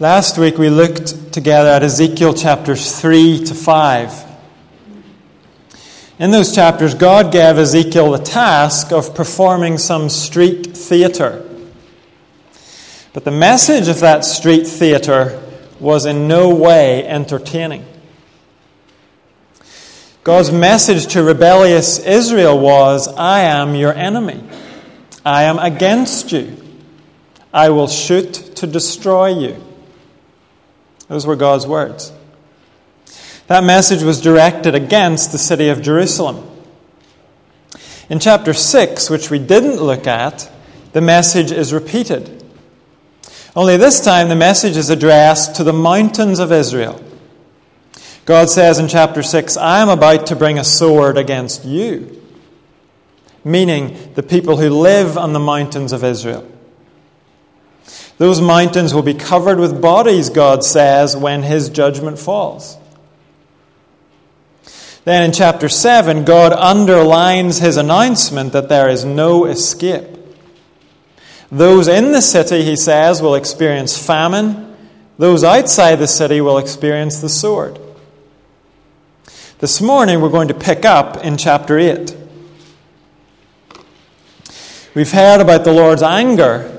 Last week we looked together at Ezekiel chapters 3 to 5. In those chapters, God gave Ezekiel the task of performing some street theater. But the message of that street theater was in no way entertaining. God's message to rebellious Israel was I am your enemy. I am against you. I will shoot to destroy you. Those were God's words. That message was directed against the city of Jerusalem. In chapter 6, which we didn't look at, the message is repeated. Only this time the message is addressed to the mountains of Israel. God says in chapter 6, I am about to bring a sword against you, meaning the people who live on the mountains of Israel. Those mountains will be covered with bodies, God says, when his judgment falls. Then in chapter 7, God underlines his announcement that there is no escape. Those in the city, he says, will experience famine. Those outside the city will experience the sword. This morning, we're going to pick up in chapter 8. We've heard about the Lord's anger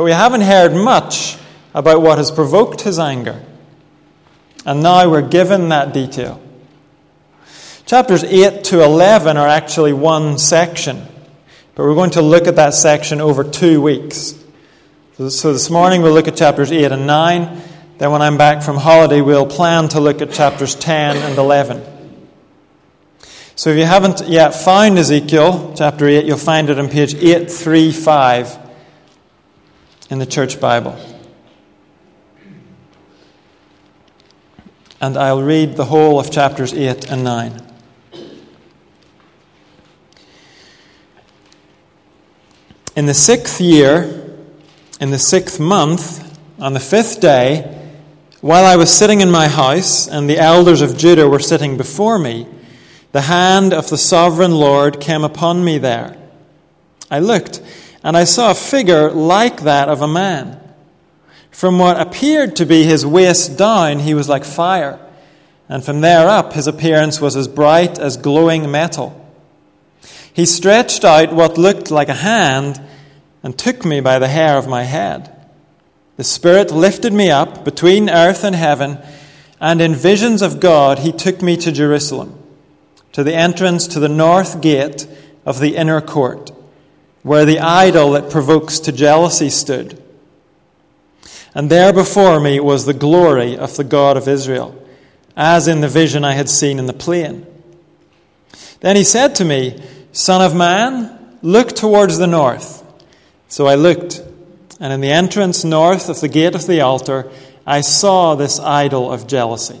but we haven't heard much about what has provoked his anger. And now we're given that detail. Chapters 8 to 11 are actually one section, but we're going to look at that section over two weeks. So this morning we'll look at chapters 8 and 9. Then, when I'm back from holiday, we'll plan to look at chapters 10 and 11. So, if you haven't yet found Ezekiel chapter 8, you'll find it on page 835 in the Church Bible. And I'll read the whole of chapters 8 and 9. In the sixth year, in the sixth month, on the fifth day, while I was sitting in my house and the elders of Judah were sitting before me, the hand of the sovereign Lord came upon me there. I looked and I saw a figure like that of a man. From what appeared to be his waist down, he was like fire, and from there up, his appearance was as bright as glowing metal. He stretched out what looked like a hand and took me by the hair of my head. The Spirit lifted me up between earth and heaven, and in visions of God, he took me to Jerusalem, to the entrance to the north gate of the inner court where the idol that provokes to jealousy stood. And there before me was the glory of the God of Israel, as in the vision I had seen in the plain. Then he said to me, Son of man, look towards the north. So I looked, and in the entrance north of the gate of the altar, I saw this idol of jealousy.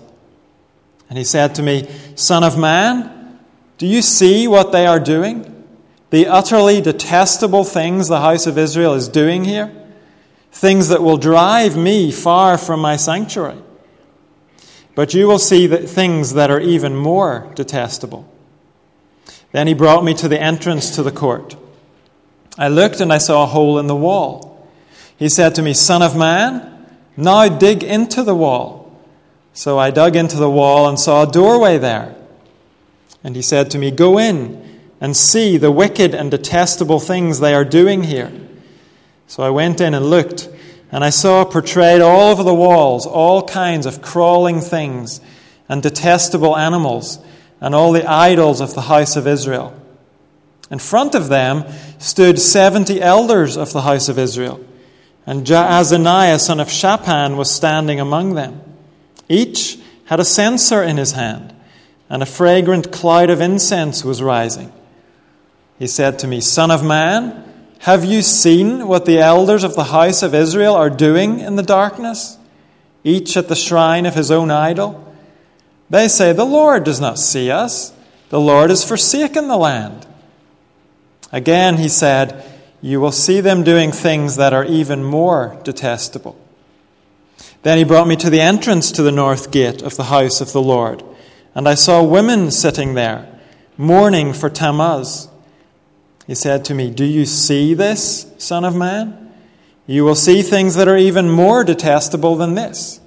And he said to me, Son of man, do you see what they are doing? The utterly detestable things the house of Israel is doing here, things that will drive me far from my sanctuary. But you will see that things that are even more detestable. Then he brought me to the entrance to the court. I looked and I saw a hole in the wall. He said to me, Son of man, now dig into the wall. So I dug into the wall and saw a doorway there. And he said to me, Go in and see the wicked and detestable things they are doing here. So I went in and looked, and I saw portrayed all over the walls all kinds of crawling things and detestable animals and all the idols of the house of Israel. In front of them stood seventy elders of the house of Israel, and Jaazaniah son of Shaphan was standing among them. Each had a censer in his hand, and a fragrant cloud of incense was rising. He said to me, Son of man, have you seen what the elders of the house of Israel are doing in the darkness, each at the shrine of his own idol? They say, The Lord does not see us. The Lord has forsaken the land. Again, he said, You will see them doing things that are even more detestable. Then he brought me to the entrance to the north gate of the house of the Lord, and I saw women sitting there, mourning for Tammuz. He said to me, Do you see this, Son of Man? You will see things that are even more detestable than this.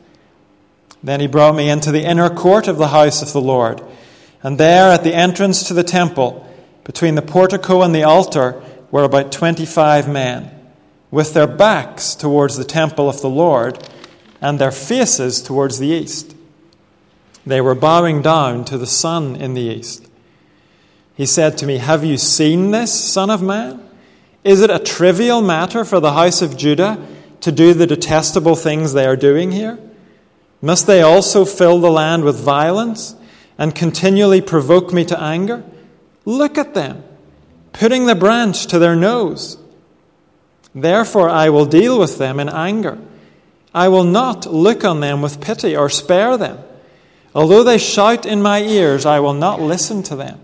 Then he brought me into the inner court of the house of the Lord. And there, at the entrance to the temple, between the portico and the altar, were about 25 men, with their backs towards the temple of the Lord and their faces towards the east. They were bowing down to the sun in the east. He said to me, Have you seen this, Son of Man? Is it a trivial matter for the house of Judah to do the detestable things they are doing here? Must they also fill the land with violence and continually provoke me to anger? Look at them, putting the branch to their nose. Therefore, I will deal with them in anger. I will not look on them with pity or spare them. Although they shout in my ears, I will not listen to them.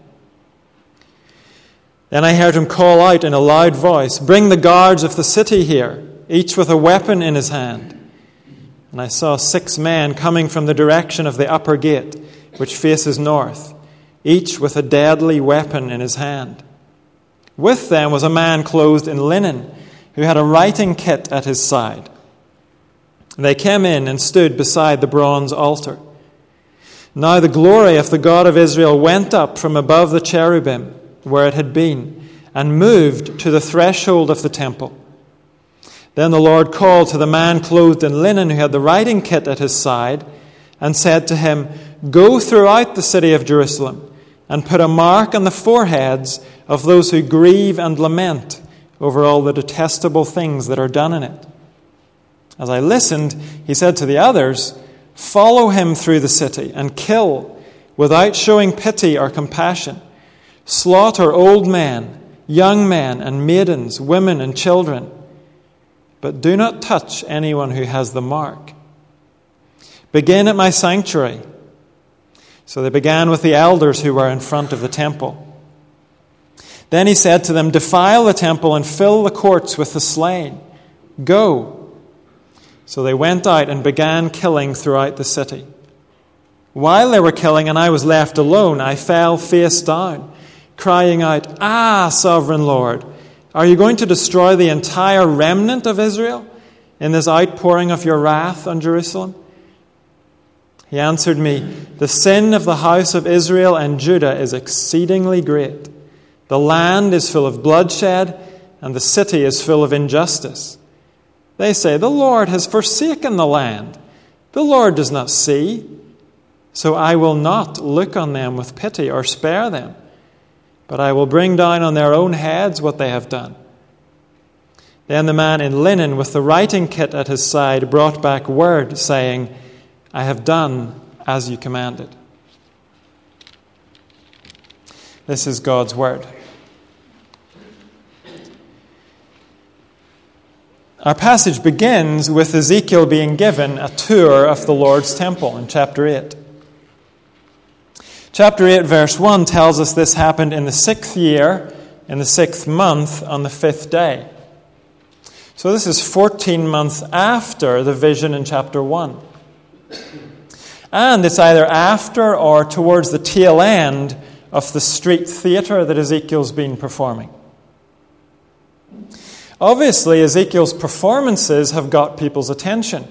Then I heard him call out in a loud voice Bring the guards of the city here, each with a weapon in his hand. And I saw six men coming from the direction of the upper gate, which faces north, each with a deadly weapon in his hand. With them was a man clothed in linen, who had a writing kit at his side. They came in and stood beside the bronze altar. Now the glory of the God of Israel went up from above the cherubim where it had been and moved to the threshold of the temple. Then the Lord called to the man clothed in linen who had the writing kit at his side and said to him, Go throughout the city of Jerusalem and put a mark on the foreheads of those who grieve and lament over all the detestable things that are done in it. As I listened, he said to the others, Follow him through the city and kill without showing pity or compassion. Slaughter old men, young men, and maidens, women, and children. But do not touch anyone who has the mark. Begin at my sanctuary. So they began with the elders who were in front of the temple. Then he said to them, Defile the temple and fill the courts with the slain. Go. So they went out and began killing throughout the city. While they were killing and I was left alone, I fell face down crying out, Ah, sovereign Lord, are you going to destroy the entire remnant of Israel in this outpouring of your wrath on Jerusalem? He answered me, The sin of the house of Israel and Judah is exceedingly great. The land is full of bloodshed, and the city is full of injustice. They say, The Lord has forsaken the land. The Lord does not see. So I will not look on them with pity or spare them but I will bring down on their own heads what they have done. Then the man in linen with the writing kit at his side brought back word, saying, I have done as you commanded. This is God's word. Our passage begins with Ezekiel being given a tour of the Lord's temple in chapter 8. Chapter 8, verse 1 tells us this happened in the sixth year, in the sixth month, on the fifth day. So this is 14 months after the vision in chapter 1. And it's either after or towards the tail end of the street theater that Ezekiel's been performing. Obviously, Ezekiel's performances have got people's attention.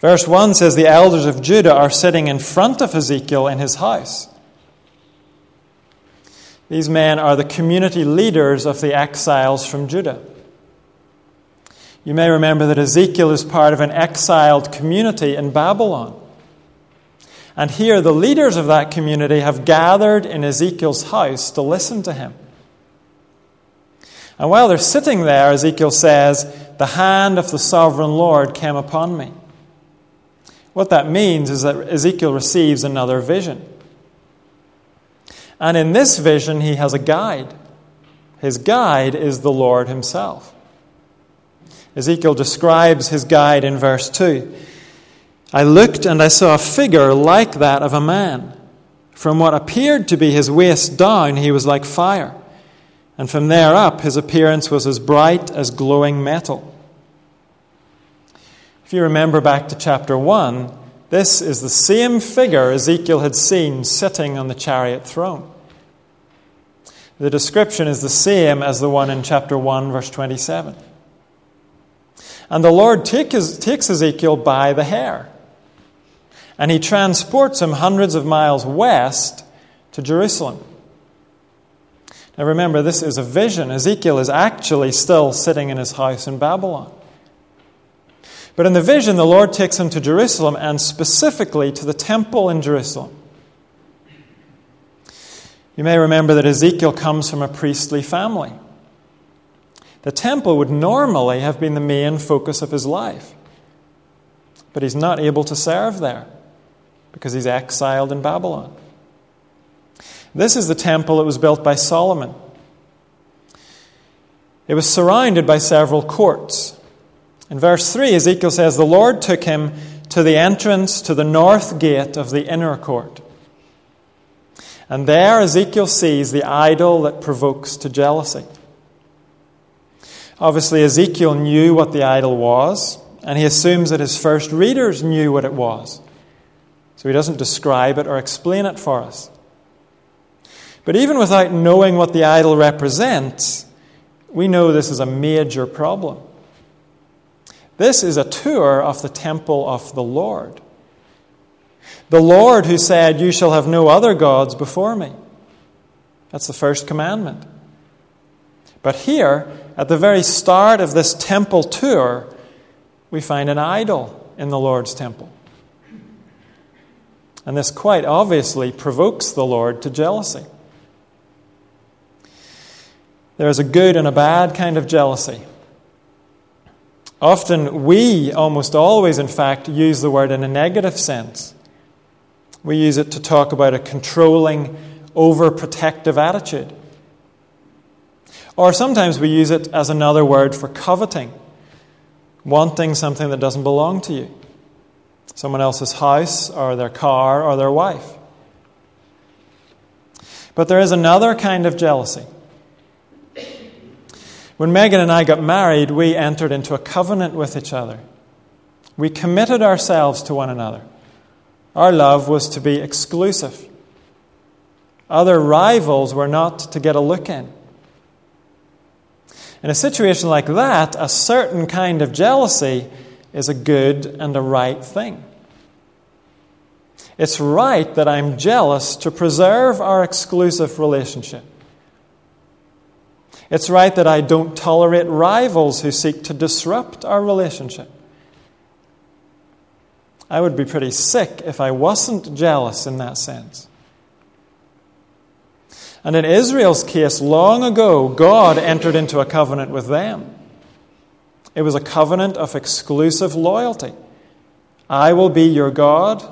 Verse 1 says the elders of Judah are sitting in front of Ezekiel in his house. These men are the community leaders of the exiles from Judah. You may remember that Ezekiel is part of an exiled community in Babylon. And here, the leaders of that community have gathered in Ezekiel's house to listen to him. And while they're sitting there, Ezekiel says, The hand of the sovereign Lord came upon me. What that means is that Ezekiel receives another vision. And in this vision, he has a guide. His guide is the Lord himself. Ezekiel describes his guide in verse 2. I looked and I saw a figure like that of a man. From what appeared to be his waist down, he was like fire. And from there up, his appearance was as bright as glowing metal. If you remember back to chapter 1, this is the same figure Ezekiel had seen sitting on the chariot throne. The description is the same as the one in chapter 1, verse 27. And the Lord takes, Ezekiel by the hair. And he transports him hundreds of miles west to Jerusalem. Now remember, this is a vision. Ezekiel is actually still sitting in his house in Babylon. But in the vision, the Lord takes him to Jerusalem and specifically to the temple in Jerusalem. You may remember that Ezekiel comes from a priestly family. The temple would normally have been the main focus of his life. But he's not able to serve there because he's exiled in Babylon. This is the temple that was built by Solomon. It was surrounded by several courts. In verse 3, Ezekiel says, The Lord took him to the entrance to the north gate of the inner court. And there Ezekiel sees the idol that provokes to jealousy. Obviously, Ezekiel knew what the idol was, and he assumes that his first readers knew what it was. So he doesn't describe it or explain it for us. But even without knowing what the idol represents, we know this is a major problem. This is a tour of the temple of the Lord. The Lord who said, You shall have no other gods before me. That's the first commandment. But here, at the very start of this temple tour, we find an idol in the Lord's temple. And this quite obviously provokes the Lord to jealousy. There is a good and a bad kind of jealousy. Often we, almost always, in fact, use the word in a negative sense. We use it to talk about a controlling, overprotective attitude. Or sometimes we use it as another word for coveting, wanting something that doesn't belong to you someone else's house, or their car, or their wife. But there is another kind of jealousy. When Megan and I got married, we entered into a covenant with each other. We committed ourselves to one another. Our love was to be exclusive. Other rivals were not to get a look in. In a situation like that, a certain kind of jealousy is a good and a right thing. It's right that I'm jealous to preserve our exclusive relationship. It's right that I don't tolerate rivals who seek to disrupt our relationship. I would be pretty sick if I wasn't jealous in that sense. And in Israel's case, long ago, God entered into a covenant with them. It was a covenant of exclusive loyalty. I will be your God,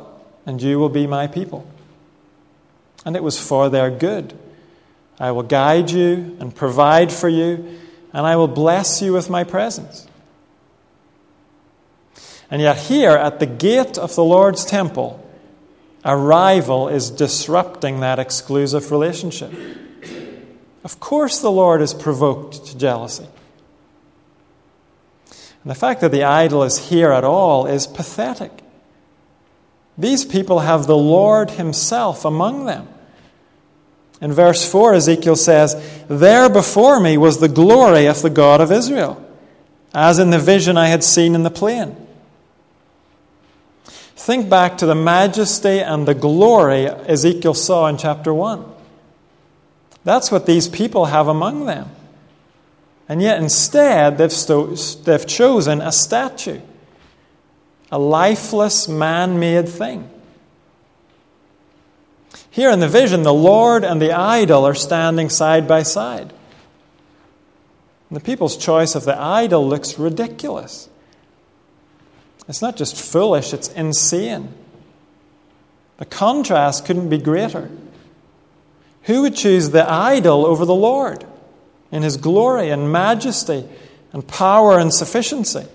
and you will be my people. And it was for their good. I will guide you and provide for you, and I will bless you with my presence. And yet, here at the gate of the Lord's temple, a rival is disrupting that exclusive relationship. Of course, the Lord is provoked to jealousy. And the fact that the idol is here at all is pathetic. These people have the Lord Himself among them. In verse 4, Ezekiel says, There before me was the glory of the God of Israel, as in the vision I had seen in the plain. Think back to the majesty and the glory Ezekiel saw in chapter 1. That's what these people have among them. And yet, instead, they've, sto- they've chosen a statue, a lifeless, man made thing. Here in the vision, the Lord and the idol are standing side by side. And the people's choice of the idol looks ridiculous. It's not just foolish, it's insane. The contrast couldn't be greater. Who would choose the idol over the Lord in his glory and majesty and power and sufficiency?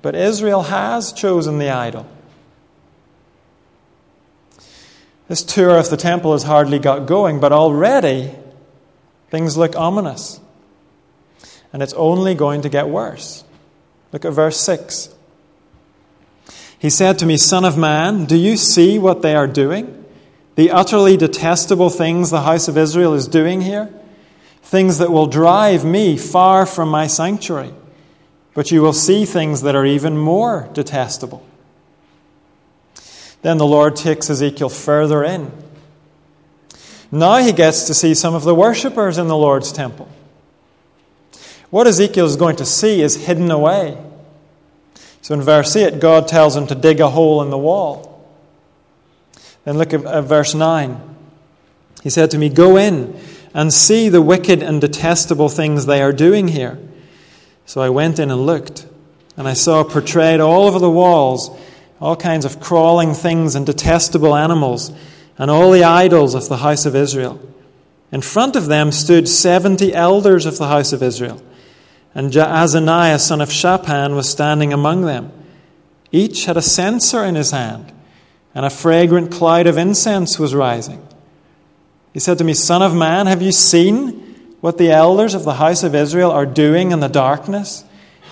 But Israel has chosen the idol. This tour of the temple has hardly got going, but already things look ominous. And it's only going to get worse. Look at verse 6. He said to me, Son of man, do you see what they are doing? The utterly detestable things the house of Israel is doing here? Things that will drive me far from my sanctuary. but you will see things that are even more detestable. Then the Lord takes Ezekiel further in. Now he gets to see some of the worshippers in the Lord's temple. What Ezekiel is going to see is hidden away. So in verse 8, God tells him to dig a hole in the wall. Then look at, verse 9. He said to me, Go in and see the wicked and detestable things they are doing here. So I went in and looked, and I saw portrayed all over the walls all kinds of crawling things and detestable animals, and all the idols of the house of Israel. In front of them stood seventy elders of the house of Israel and Jaazaniah, son of Shaphan, was standing among them. Each had a censer in his hand, and a fragrant cloud of incense was rising. He said to me, Son of man, have you seen what the elders of the house of Israel are doing in the darkness,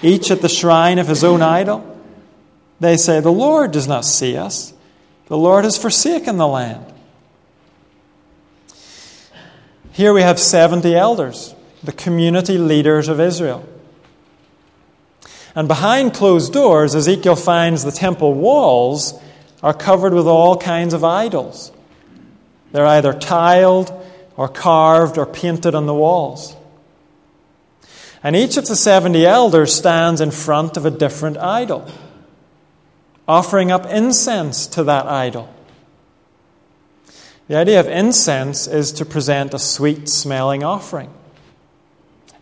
each at the shrine of his own idol? They say, The Lord does not see us. The Lord has forsaken the land. Here we have 70 elders the community leaders of Israel. And behind closed doors, Ezekiel finds the temple walls are covered with all kinds of idols. They're either tiled or carved or painted on the walls. And each of the 70 elders stands in front of a different idol, offering up incense to that idol. The idea of incense is to present a sweet smelling offering.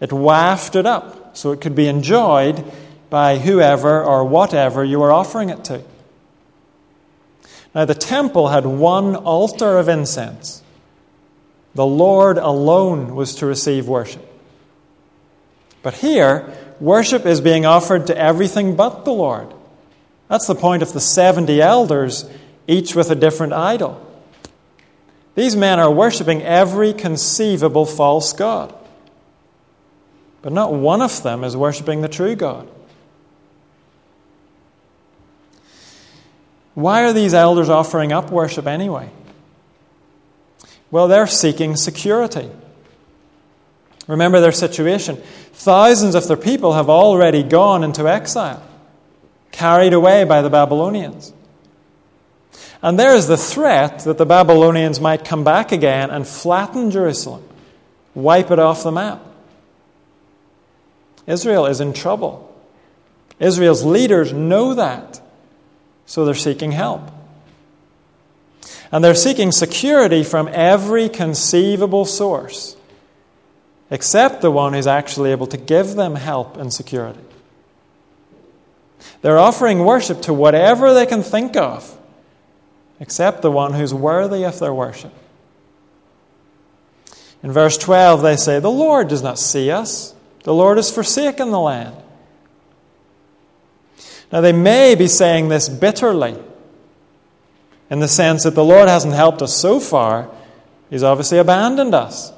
It wafted up so it could be enjoyed by whoever or whatever you were offering it to. Now, the temple had one altar of incense. The Lord alone was to receive worship. But here, worship is being offered to everything but the Lord. That's the point of the 70 elders, each with a different idol. These men are worshiping every conceivable false God. But not one of them is worshiping the true God. Why are these elders offering up worship anyway? Well, they're seeking security. Remember their situation. Thousands of their people have already gone into exile, carried away by the Babylonians. And there is the threat that the Babylonians might come back again and flatten Jerusalem, wipe it off the map. Israel is in trouble. Israel's leaders know that, so they're seeking help. And they're seeking security from every conceivable source, except the one who's actually able to give them help and security. They're offering worship to whatever they can think of, except the one who's worthy of their worship. In verse 12, they say, The Lord does not see us. The Lord has forsaken the land. Now, they may be saying this bitterly, in the sense that the Lord hasn't helped us so far, He's obviously abandoned us.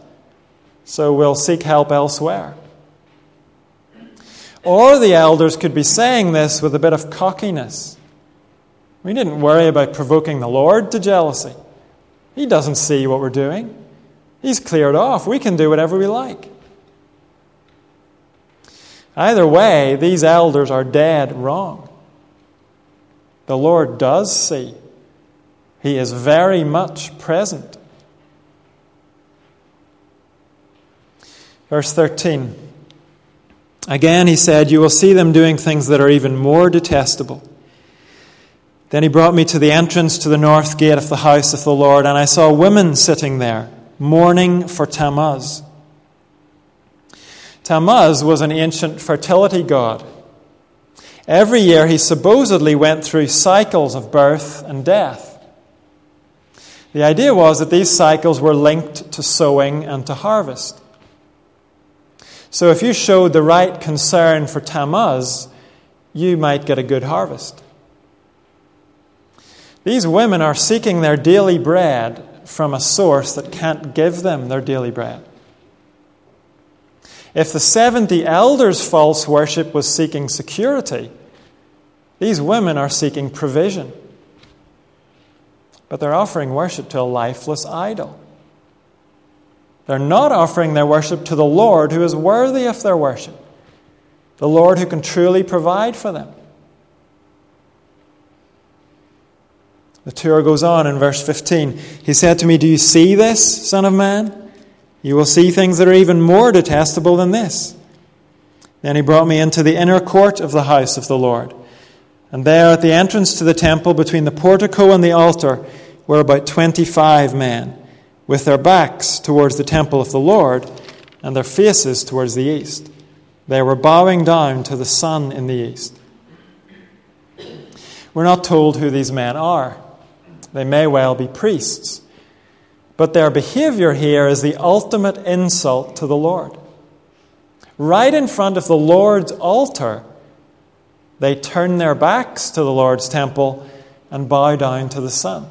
So we'll seek help elsewhere. Or the elders could be saying this with a bit of cockiness. We didn't worry about provoking the Lord to jealousy. He doesn't see what we're doing. He's cleared off. We can do whatever we like. Either way, these elders are dead wrong. The Lord does see, He is very much present. Verse 13. Again, he said, You will see them doing things that are even more detestable. Then he brought me to the entrance to the north gate of the house of the Lord, and I saw women sitting there, mourning for Tammuz. Tammuz was an ancient fertility god. Every year he supposedly went through cycles of birth and death. The idea was that these cycles were linked to sowing and to harvest. So if you showed the right concern for Tammuz, you might get a good harvest. These women are seeking their daily bread from a source that can't give them their daily bread. If the 70 elders' false worship was seeking security, these women are seeking provision. But they're offering worship to a lifeless idol. They're not offering their worship to the Lord who is worthy of their worship. the Lord who can truly provide for them. The tour goes on in verse 15. He said to me, Do you see this, Son of Man? You will see things that are even more detestable than this. Then he brought me into the inner court of the house of the Lord. And there, at the entrance to the temple, between the portico and the altar, were about 25 men, with their backs towards the temple of the Lord and their faces towards the east. They were bowing down to the sun in the east. We're not told who these men are. They may well be priests. But their behavior here is the ultimate insult to the Lord. Right in front of the Lord's altar, they turn their backs to the Lord's temple and bow down to the sun.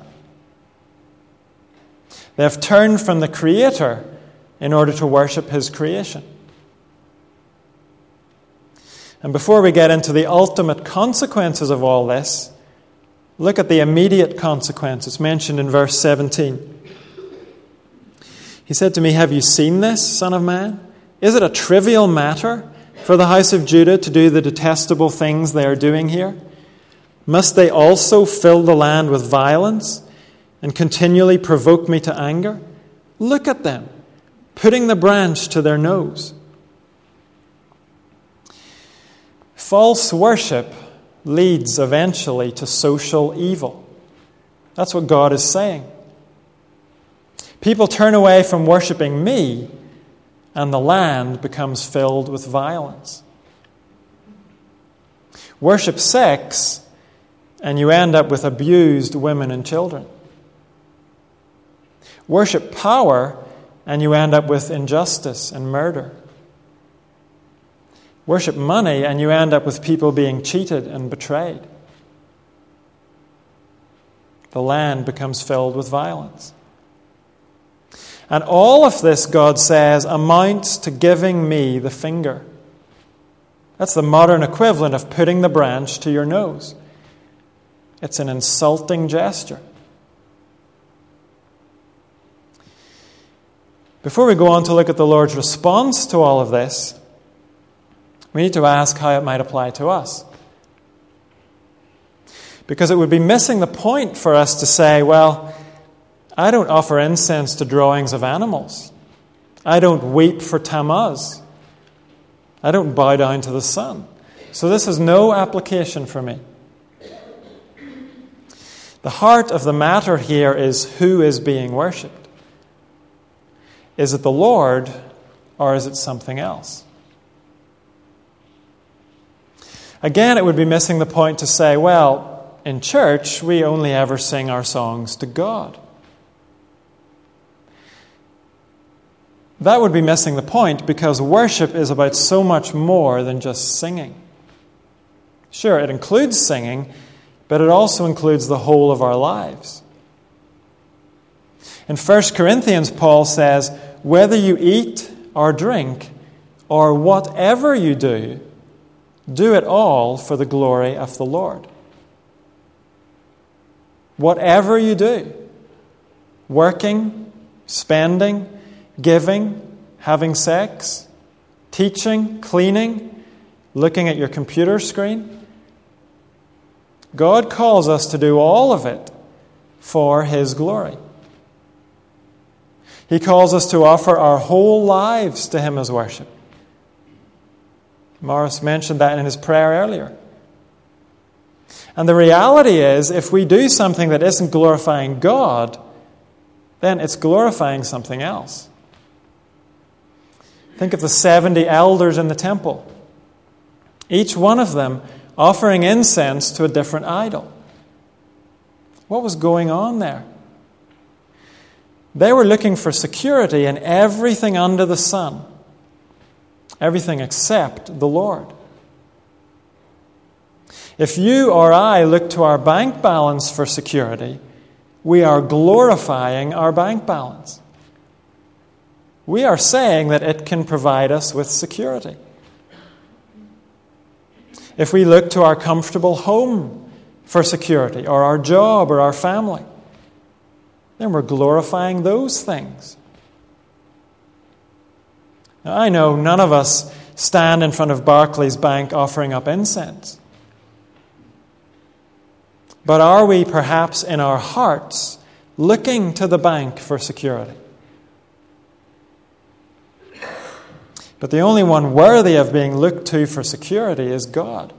They have turned from the Creator in order to worship His creation. And before we get into the ultimate consequences of all this, look at the immediate consequences mentioned in verse 17. He said to me, Have you seen this, Son of Man? Is it a trivial matter for the house of Judah to do the detestable things they are doing here? Must they also fill the land with violence and continually provoke me to anger? Look at them, putting the branch to their nose. False worship leads eventually to social evil. That's what God is saying. People turn away from worshiping me, and the land becomes filled with violence. Worship sex, and you end up with abused women and children. Worship power, and you end up with injustice and murder. Worship money, and you end up with people being cheated and betrayed. The land becomes filled with violence. And all of this, God says, amounts to giving me the finger. That's the modern equivalent of putting the branch to your nose. It's an insulting gesture. Before we go on to look at the Lord's response to all of this, we need to ask how it might apply to us. Because it would be missing the point for us to say, well, I don't offer incense to drawings of animals. I don't weep for Tammuz. I don't bow down to the sun. So this has no application for me. The heart of the matter here is who is being worshipped. Is it the Lord or is it something else? Again, it would be missing the point to say, well, in church, we only ever sing our songs to God. That would be missing the point because worship is about so much more than just singing. Sure, it includes singing, but it also includes the whole of our lives. In 1 Corinthians, Paul says, Whether you eat or drink, or whatever you do, do it all for the glory of the Lord. Whatever you do, working, spending, giving, having sex, teaching, cleaning, looking at your computer screen. God calls us to do all of it for His glory. He calls us to offer our whole lives to Him as worship. Morris mentioned that in his prayer earlier. And the reality is, if we do something that isn't glorifying God, then it's glorifying something else. Think of the 70 elders in the temple, each one of them offering incense to a different idol. What was going on there? They were looking for security in everything under the sun, everything except the Lord. If you or I look to our bank balance for security, we are glorifying our bank balance we are saying that it can provide us with security. If we look to our comfortable home for security, or our job, or our family, then we're glorifying those things. Now, I know none of us stand in front of Barclays Bank offering up incense. But are we perhaps in our hearts looking to the bank for security? But the only one worthy of being looked to for security is God.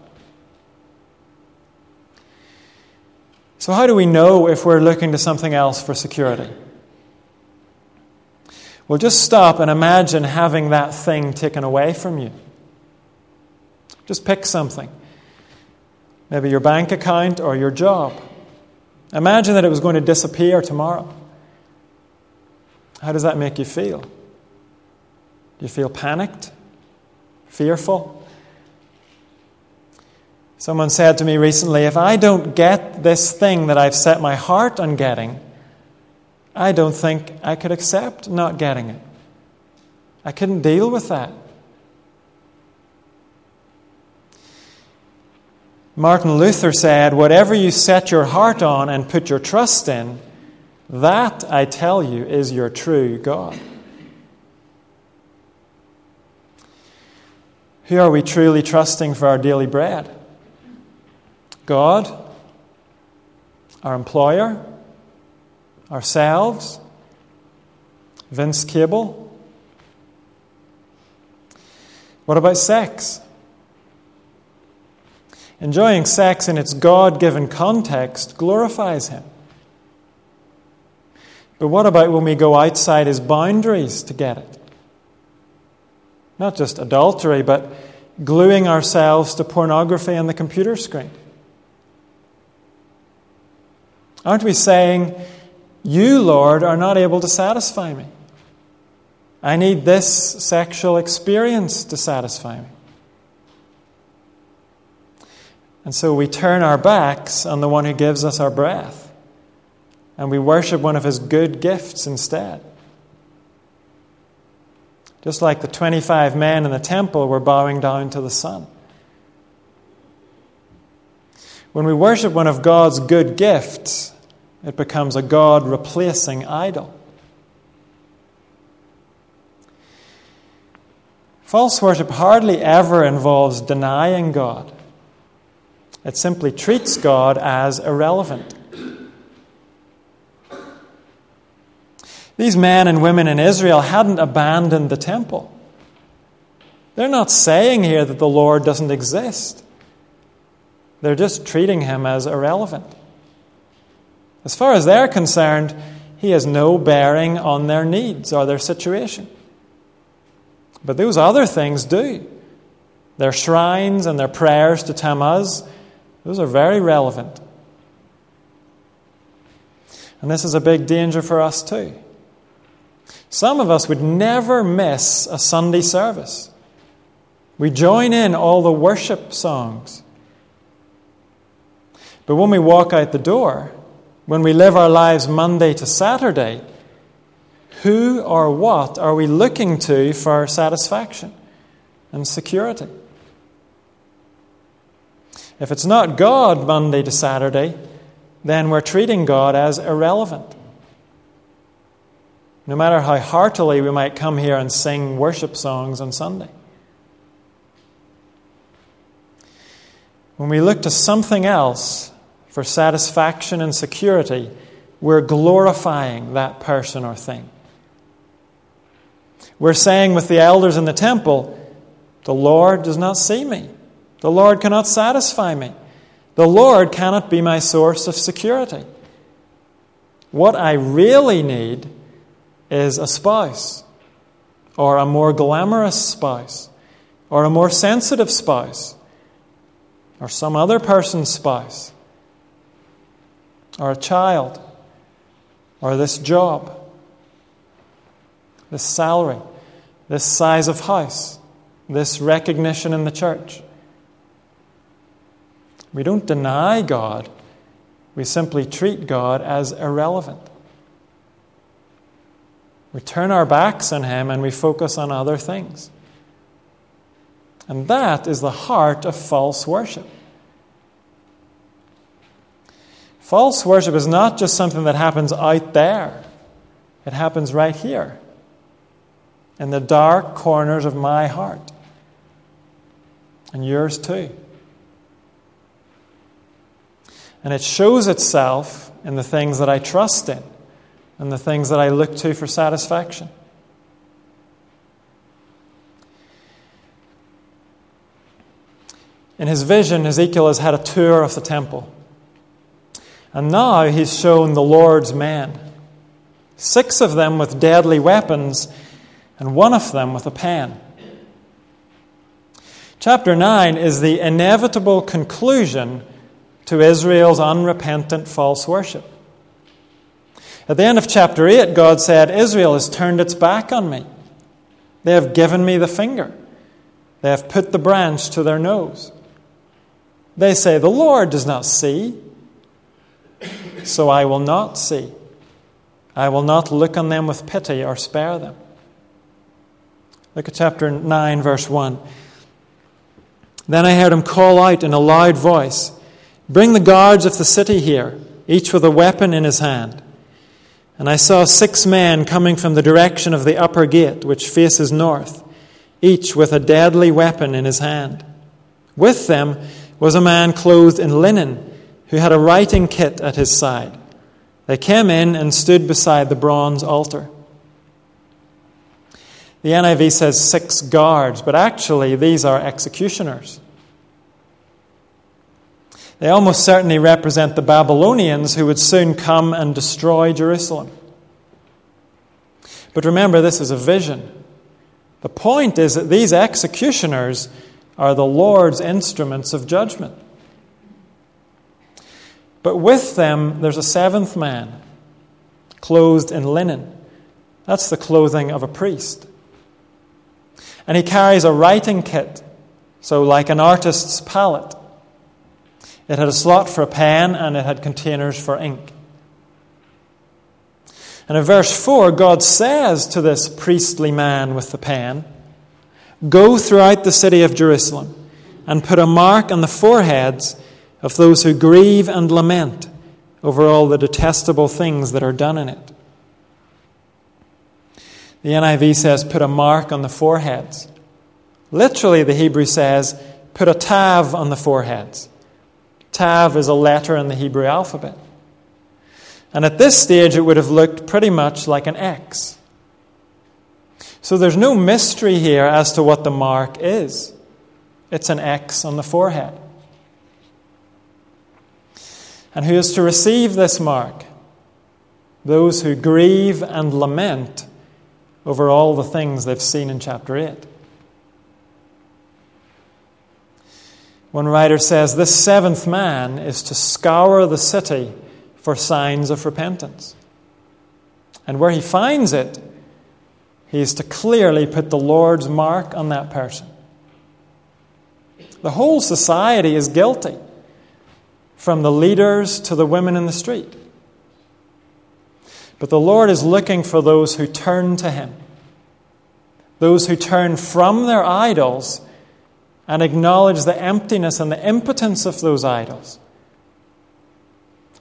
So, how do we know if we're looking to something else for security? Well, just stop and imagine having that thing taken away from you. Just pick something. Maybe your bank account or your job. Imagine that it was going to disappear tomorrow. How does that make you feel? Do you feel panicked? Fearful? Someone said to me recently if I don't get this thing that I've set my heart on getting, I don't think I could accept not getting it. I couldn't deal with that. Martin Luther said, Whatever you set your heart on and put your trust in, that, I tell you, is your true God. Who are we truly trusting for our daily bread? God, our employer, ourselves, Vince Cable. What about sex? Enjoying sex in its God given context glorifies Him. But what about when we go outside His boundaries to get it? Not just adultery, but gluing ourselves to pornography on the computer screen. Aren't we saying, You, Lord, are not able to satisfy me? I need this sexual experience to satisfy me. And so we turn our backs on the one who gives us our breath, and we worship one of his good gifts instead. Just like the 25 men in the temple were bowing down to the sun. When we worship one of God's good gifts, it becomes a God replacing idol. False worship hardly ever involves denying God. It simply treats God as irrelevant. These men and women in Israel hadn't abandoned the temple. They're not saying here that the Lord doesn't exist. They're just treating him as irrelevant. As far as they're concerned, he has no bearing on their needs or their situation. But those other things do. Their shrines and their prayers to Tammuz, those are very relevant. And this is a big danger for us too. Some of us would never miss a Sunday service. We join in all the worship songs. But when we walk out the door, when we live our lives Monday to Saturday, who or what are we looking to for satisfaction and security? If it's not God Monday to Saturday, then we're treating God as irrelevant. No matter how heartily we might come here and sing worship songs on Sunday. When we look to something else for satisfaction and security, we're glorifying that person or thing. We're saying with the elders in the temple, The Lord does not see me. The Lord cannot satisfy me. The Lord cannot be my source of security. What I really need is a spouse, or a more glamorous spouse, or a more sensitive spouse, or some other person's spouse or a child or this job, this salary, this size of house, this recognition in the church. We don't deny God, we simply treat God as irrelevant. We turn our backs on Him and we focus on other things. And that is the heart of false worship. False worship is not just something that happens out there, it happens right here, in the dark corners of my heart. and yours too. And it shows itself in the things that I trust in and the things that I look to for satisfaction. In his vision, Ezekiel has had a tour of the temple. And now he's shown the Lord's men six of them with deadly weapons, and one of them with a pen. Chapter 9 is the inevitable conclusion to Israel's unrepentant false worship. At the end of chapter 8, God said, Israel has turned its back on me. They have given me the finger. They have put the branch to their nose. They say, The Lord does not see, so I will not see. I will not look on them with pity or spare them. Look at chapter 9, verse 1. Then I heard him call out in a loud voice Bring the guards of the city here, each with a weapon in his hand. And I saw six men coming from the direction of the upper gate, which faces north, each with a deadly weapon in his hand. With them was a man clothed in linen, who had a writing kit at his side. They came in and stood beside the bronze altar. The NIV says six guards, but actually these are executioners. They almost certainly represent the Babylonians who would soon come and destroy Jerusalem. But remember, this is a vision. The point is that these executioners are the Lord's instruments of judgment. But with them, there's a seventh man, clothed in linen. That's the clothing of a priest. And he carries a writing kit, so like an artist's palette. It had a slot for a pen and it had containers for ink. And in verse 4, God says to this priestly man with the pen, Go throughout the city of Jerusalem and put a mark on the foreheads of those who grieve and lament over all the detestable things that are done in it. The NIV says, put a mark on the foreheads. Literally, the Hebrew says, put a tav on the foreheads. Tav is a letter in the Hebrew alphabet. And at this stage, it would have looked pretty much like an X. So there's no mystery here as to what the mark is. It's an X on the forehead. And who is to receive this mark? Those who grieve and lament over all the things they've seen in chapter 8. One writer says this seventh man is to scour the city for signs of repentance. And where he finds it, he is to clearly put the Lord's mark on that person. The whole society is guilty, from the leaders to the women in the street. But the Lord is looking for those who turn to Him, those who turn from their idols and acknowledge the emptiness and the impotence of those idols.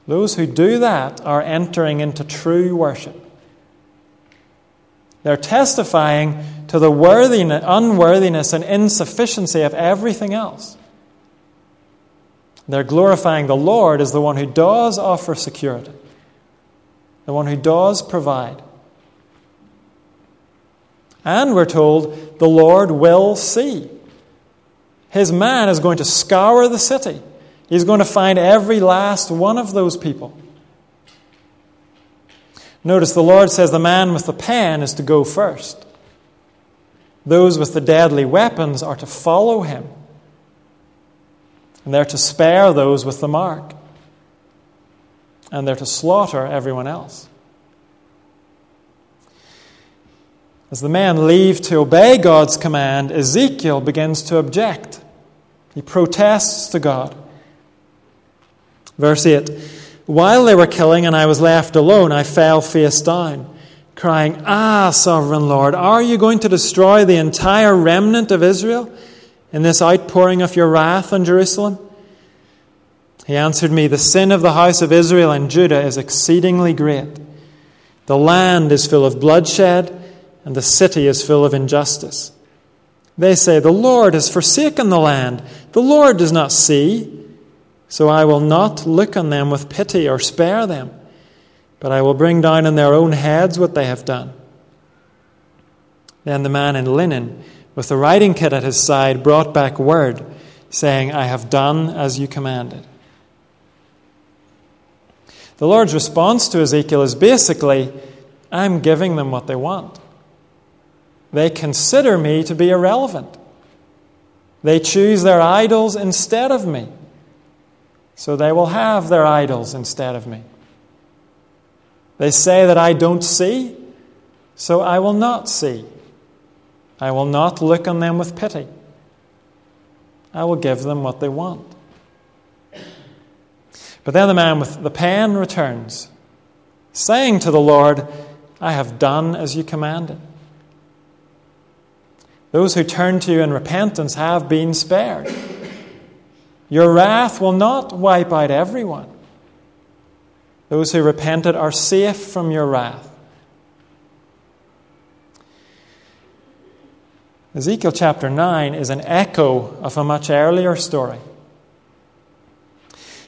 Those who do that are entering into true worship. They're testifying to the unworthiness and insufficiency of everything else. They're glorifying the Lord as the one who does offer security, the one who does provide. And we're told the Lord will see. His man is going to scour the city. He's going to find every last one of those people. Notice the Lord says the man with the pen is to go first. Those with the deadly weapons are to follow him. And they're to spare those with the mark. And they're to slaughter everyone else. As the men leave to obey God's command, Ezekiel begins to object. He protests to God. Verse 8 while they were killing and I was left alone, I fell face down, crying, Ah, sovereign Lord, are you going to destroy the entire remnant of Israel in this outpouring of your wrath on Jerusalem? He answered me, The sin of the house of Israel and Judah is exceedingly great. The land is full of bloodshed, and the city is full of injustice. They say, The Lord has forsaken the land, the Lord does not see. So I will not look on them with pity or spare them, but I will bring down on their own heads what they have done. Then the man in linen, with the writing kit at his side, brought back word, saying, I have done as you commanded. The Lord's response to Ezekiel is basically, I'm giving them what they want. They consider me to be irrelevant. They choose their idols instead of me. So they will have their idols instead of me. They say that I don't see, so I will not see. I will not look on them with pity. I will give them what they want. But then the man with the pen returns, saying to the Lord, I have done as you commanded. Those who turn to you in repentance have been spared. Your wrath will not wipe out everyone. Those who repented are safe from your wrath. Ezekiel chapter 9 is an echo of a much earlier story.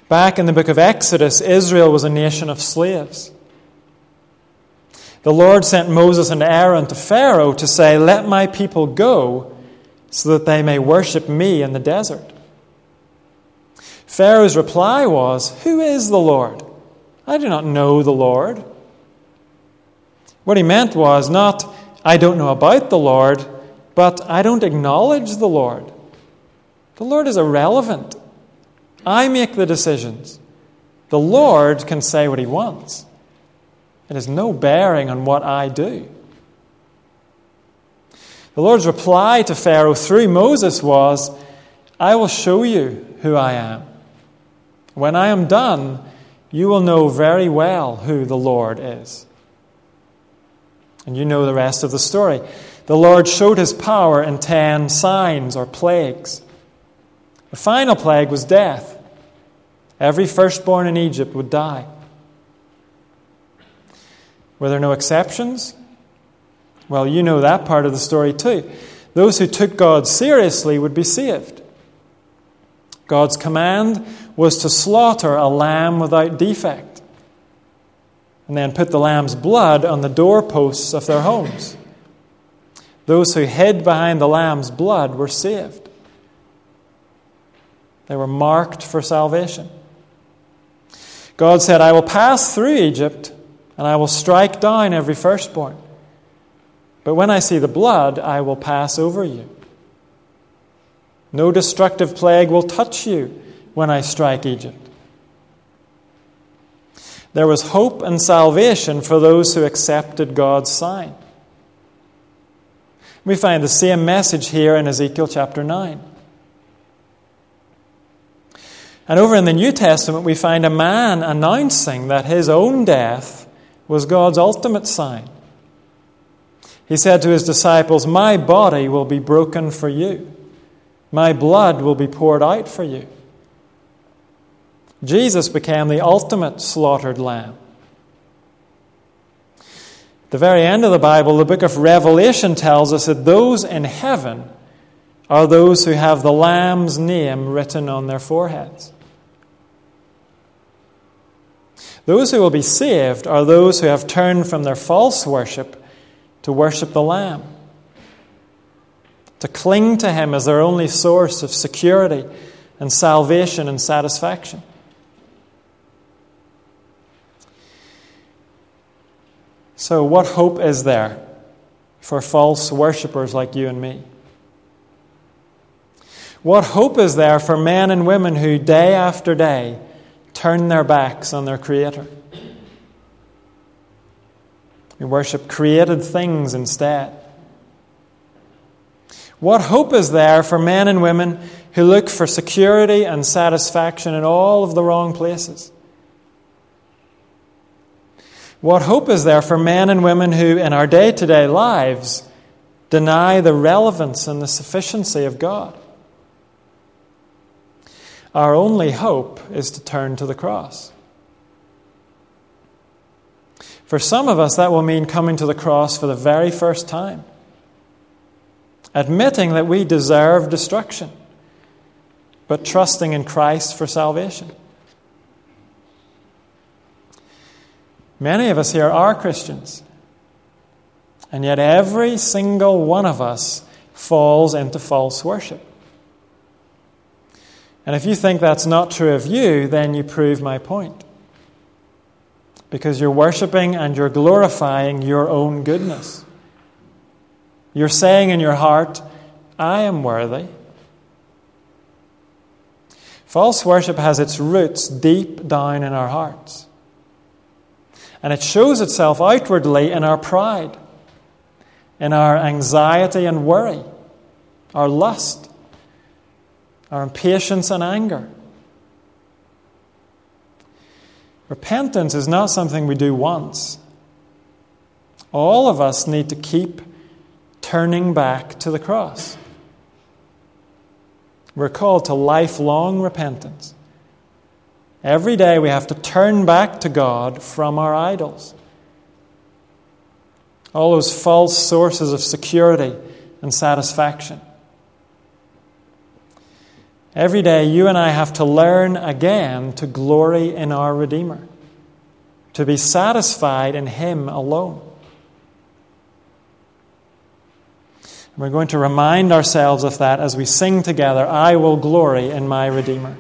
Back in the book of Exodus, Israel was a nation of slaves. The Lord sent Moses and Aaron to Pharaoh to say, Let my people go so that they may worship me in the desert. Pharaoh's reply was, Who is the Lord? I do not know the Lord. What he meant was not, I don't know about the Lord, but I don't acknowledge the Lord. The Lord is irrelevant. I make the decisions. The Lord can say what he wants. It has no bearing on what I do. The Lord's reply to Pharaoh through Moses was, I will show you who I am. When I am done, you will know very well who the Lord is. And you know the rest of the story. The Lord showed his power in ten signs or plagues. The final plague was death. Every firstborn in Egypt would die. Were there no exceptions? Well, you know that part of the story too. Those who took God seriously would be saved. God's command was to slaughter a lamb without defect and then put the lamb's blood on the doorposts of their homes. Those who hid behind the lamb's blood were saved. They were marked for salvation. God said, I will pass through Egypt and I will strike down every firstborn. But when I see the blood, I will pass over you. No destructive plague will touch you when I strike Egypt. There was hope and salvation for those who accepted God's sign. We find the same message here in Ezekiel chapter 9. And over in the New Testament, we find a man announcing that his own death was God's ultimate sign. He said to his disciples, My body will be broken for you, my blood will be poured out for you. Jesus became the ultimate slaughtered lamb. The very end of the Bible, the book of Revelation tells us that those in heaven are those who have the Lamb's name written on their foreheads. Those who will be saved are those who have turned from their false worship to worship the Lamb, to cling to Him as their only source of security and salvation and satisfaction. So, what hope is there for false worshippers like you and me? What hope is there for men and women who, day after day, turn their backs on their Creator. We worship created things instead. What hope is there for men and women who look for security and satisfaction in all of the wrong places? What hope is there for men and women who, in our day to day lives, deny the relevance and the sufficiency of God? Our only hope is to turn to the cross. For some of us, that will mean coming to the cross for the very first time. admitting that we deserve destruction, but trusting in Christ for salvation. Many of us here are Christians, and yet every single one of us falls into false worship. And if you think that's not true of you, then you prove my point. Because you're worshiping and you're glorifying your own goodness. You're saying in your heart, I am worthy. False worship has its roots deep down in our hearts. And it shows itself outwardly in our pride, in our anxiety and worry, our lust, our impatience and anger. Repentance is not something we do once. All of us need to keep turning back to the cross. We're called to lifelong repentance. Every day we have to turn back to God from our idols. All those false sources of security and satisfaction. Every day you and I have to learn again to glory in our Redeemer, to be satisfied in Him alone. We're going to remind ourselves of that as we sing together, I will glory in my Redeemer.